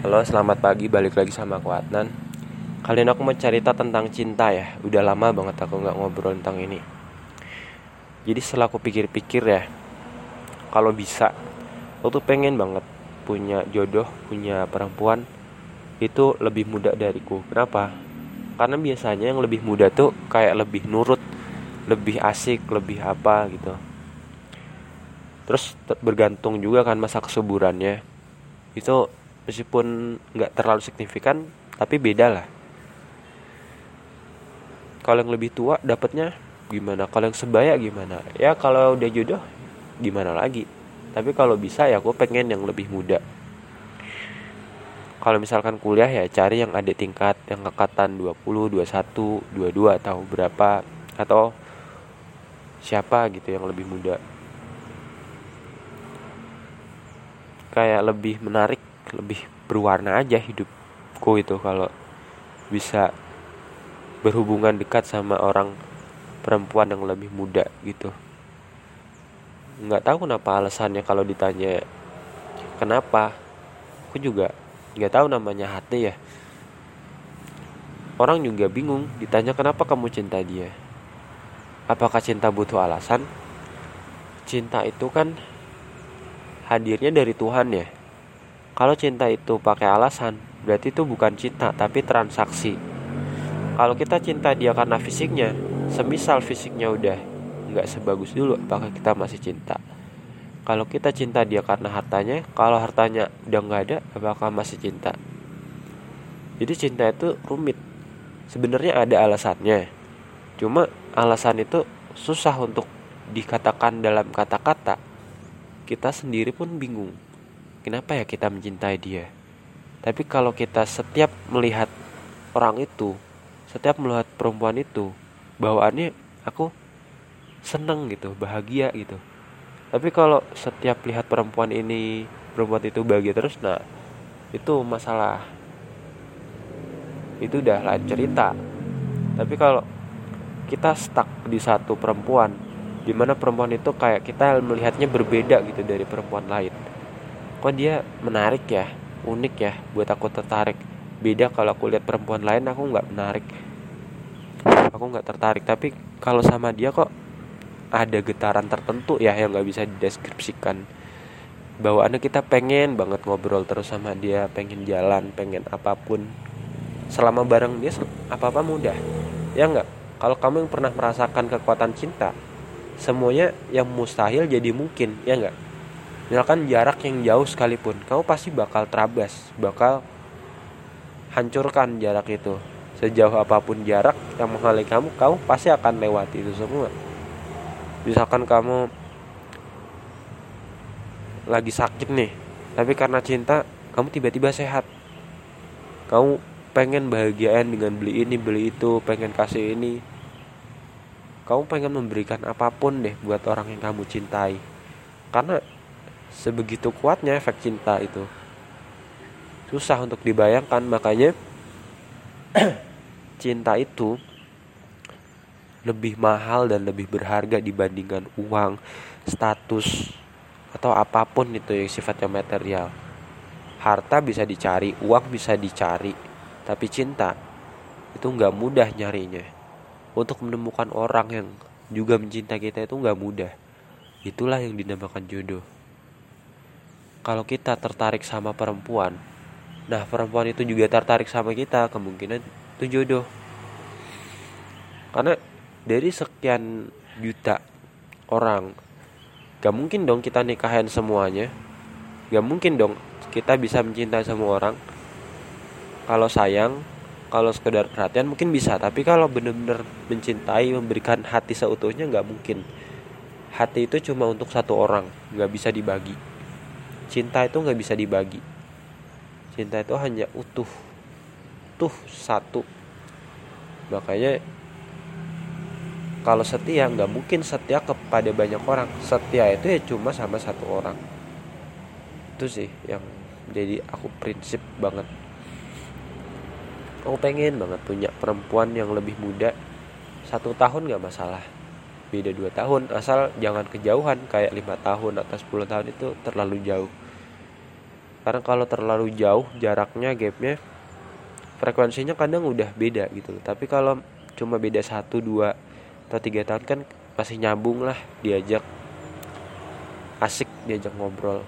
Halo, selamat pagi. Balik lagi sama aku Adnan. Kali aku mau cerita tentang cinta ya. Udah lama banget aku nggak ngobrol tentang ini. Jadi setelah aku pikir-pikir ya, kalau bisa, aku tuh pengen banget punya jodoh, punya perempuan itu lebih muda dariku. Kenapa? Karena biasanya yang lebih muda tuh kayak lebih nurut, lebih asik, lebih apa gitu. Terus bergantung juga kan masa kesuburannya. Itu meskipun nggak terlalu signifikan tapi beda lah. Kalau yang lebih tua dapatnya gimana? Kalau yang sebaya gimana? Ya kalau udah jodoh gimana lagi? Tapi kalau bisa ya aku pengen yang lebih muda. Kalau misalkan kuliah ya cari yang ada tingkat yang angkatan 20, 21, 22 atau berapa atau siapa gitu yang lebih muda. Kayak lebih menarik lebih berwarna aja hidupku itu kalau bisa berhubungan dekat sama orang perempuan yang lebih muda gitu. Nggak tahu kenapa alasannya kalau ditanya kenapa? Aku juga nggak tahu namanya hati ya. Orang juga bingung ditanya kenapa kamu cinta dia? Apakah cinta butuh alasan? Cinta itu kan hadirnya dari Tuhan ya kalau cinta itu pakai alasan, berarti itu bukan cinta, tapi transaksi. Kalau kita cinta dia karena fisiknya, semisal fisiknya udah nggak sebagus dulu, apakah kita masih cinta? Kalau kita cinta dia karena hartanya, kalau hartanya udah nggak ada, apakah masih cinta? Jadi cinta itu rumit. Sebenarnya ada alasannya. Cuma alasan itu susah untuk dikatakan dalam kata-kata. Kita sendiri pun bingung kenapa ya kita mencintai dia? Tapi kalau kita setiap melihat orang itu setiap melihat perempuan itu bawaannya aku seneng gitu bahagia gitu. Tapi kalau setiap lihat perempuan ini perempuan itu bahagia terus nah itu masalah. Itu udah lain cerita. Tapi kalau kita stuck di satu perempuan di mana perempuan itu kayak kita melihatnya berbeda gitu dari perempuan lain kok dia menarik ya? Unik ya buat aku tertarik. Beda kalau aku lihat perempuan lain aku nggak menarik. Aku nggak tertarik tapi kalau sama dia kok ada getaran tertentu ya yang nggak bisa dideskripsikan. Bawaannya kita pengen banget ngobrol terus sama dia pengen jalan pengen apa pun. Selama bareng dia apa apa mudah. Ya nggak? Kalau kamu yang pernah merasakan kekuatan cinta semuanya yang mustahil jadi mungkin ya nggak misalkan jarak yang jauh sekalipun kamu pasti bakal terabas bakal hancurkan jarak itu. Sejauh apa pun jarak yang menghalangi kamu kamu pasti akan lewati itu semua. Misalkan kamu lagi sakit nih tapi karena cinta kamu tiba-tiba sehat. Kamu pengen bahagiaan dengan beli ini beli itu pengen kasih ini. Kamu pengen memberikan apa pun deh buat orang yang kamu cintai. Karena sebegitu kuatnya efek cinta itu susah untuk dibayangkan makanya cinta itu lebih mahal dan lebih berharga dibandingkan uang, status atau apa pun itu yang sifatnya material. Harta bisa dicari, uang bisa dicari, tapi cinta itu nggak mudah nyarinya. Untuk menemukan orang yang juga mencinta kita itu nggak mudah. Itulah yang dinamakan jodoh kalau kita tertarik sama perempuan nah perempuan itu juga tertarik sama kita kemungkinan itu jodoh. Karena dari sekian juta orang gak mungkin dong kita nikahin semuanya. Gak mungkin dong kita bisa mencintai semua orang. Kalau sayang kalau sekedar perhatian mungkin bisa tapi kalau benar-benar mencintai memberikan hati seutuhnya nggak mungkin. Hati itu cuma untuk satu orang nggak bisa dibagi cinta itu nggak bisa dibagi. Cinta itu hanya utuh. Tuh satu. Makanya kalau setia nggak mungkin setia kepada banyak orang. Setia itu ya cuma sama satu orang. Itu sih yang jadi aku prinsip banget. Aku pengen banget punya perempuan yang lebih muda. Satu tahun nggak masalah beda dua tahun asal jangan kejauhan kayak lima tahun atau 10 tahun itu terlalu jauh. Karena kalau terlalu jauh jaraknya gapnya frekuensinya kadang udah beda gitu loh. Tapi kalau cuma beda satu dua atau tiga tahun kan masih nyambung lah diajak asik diajak ngobrol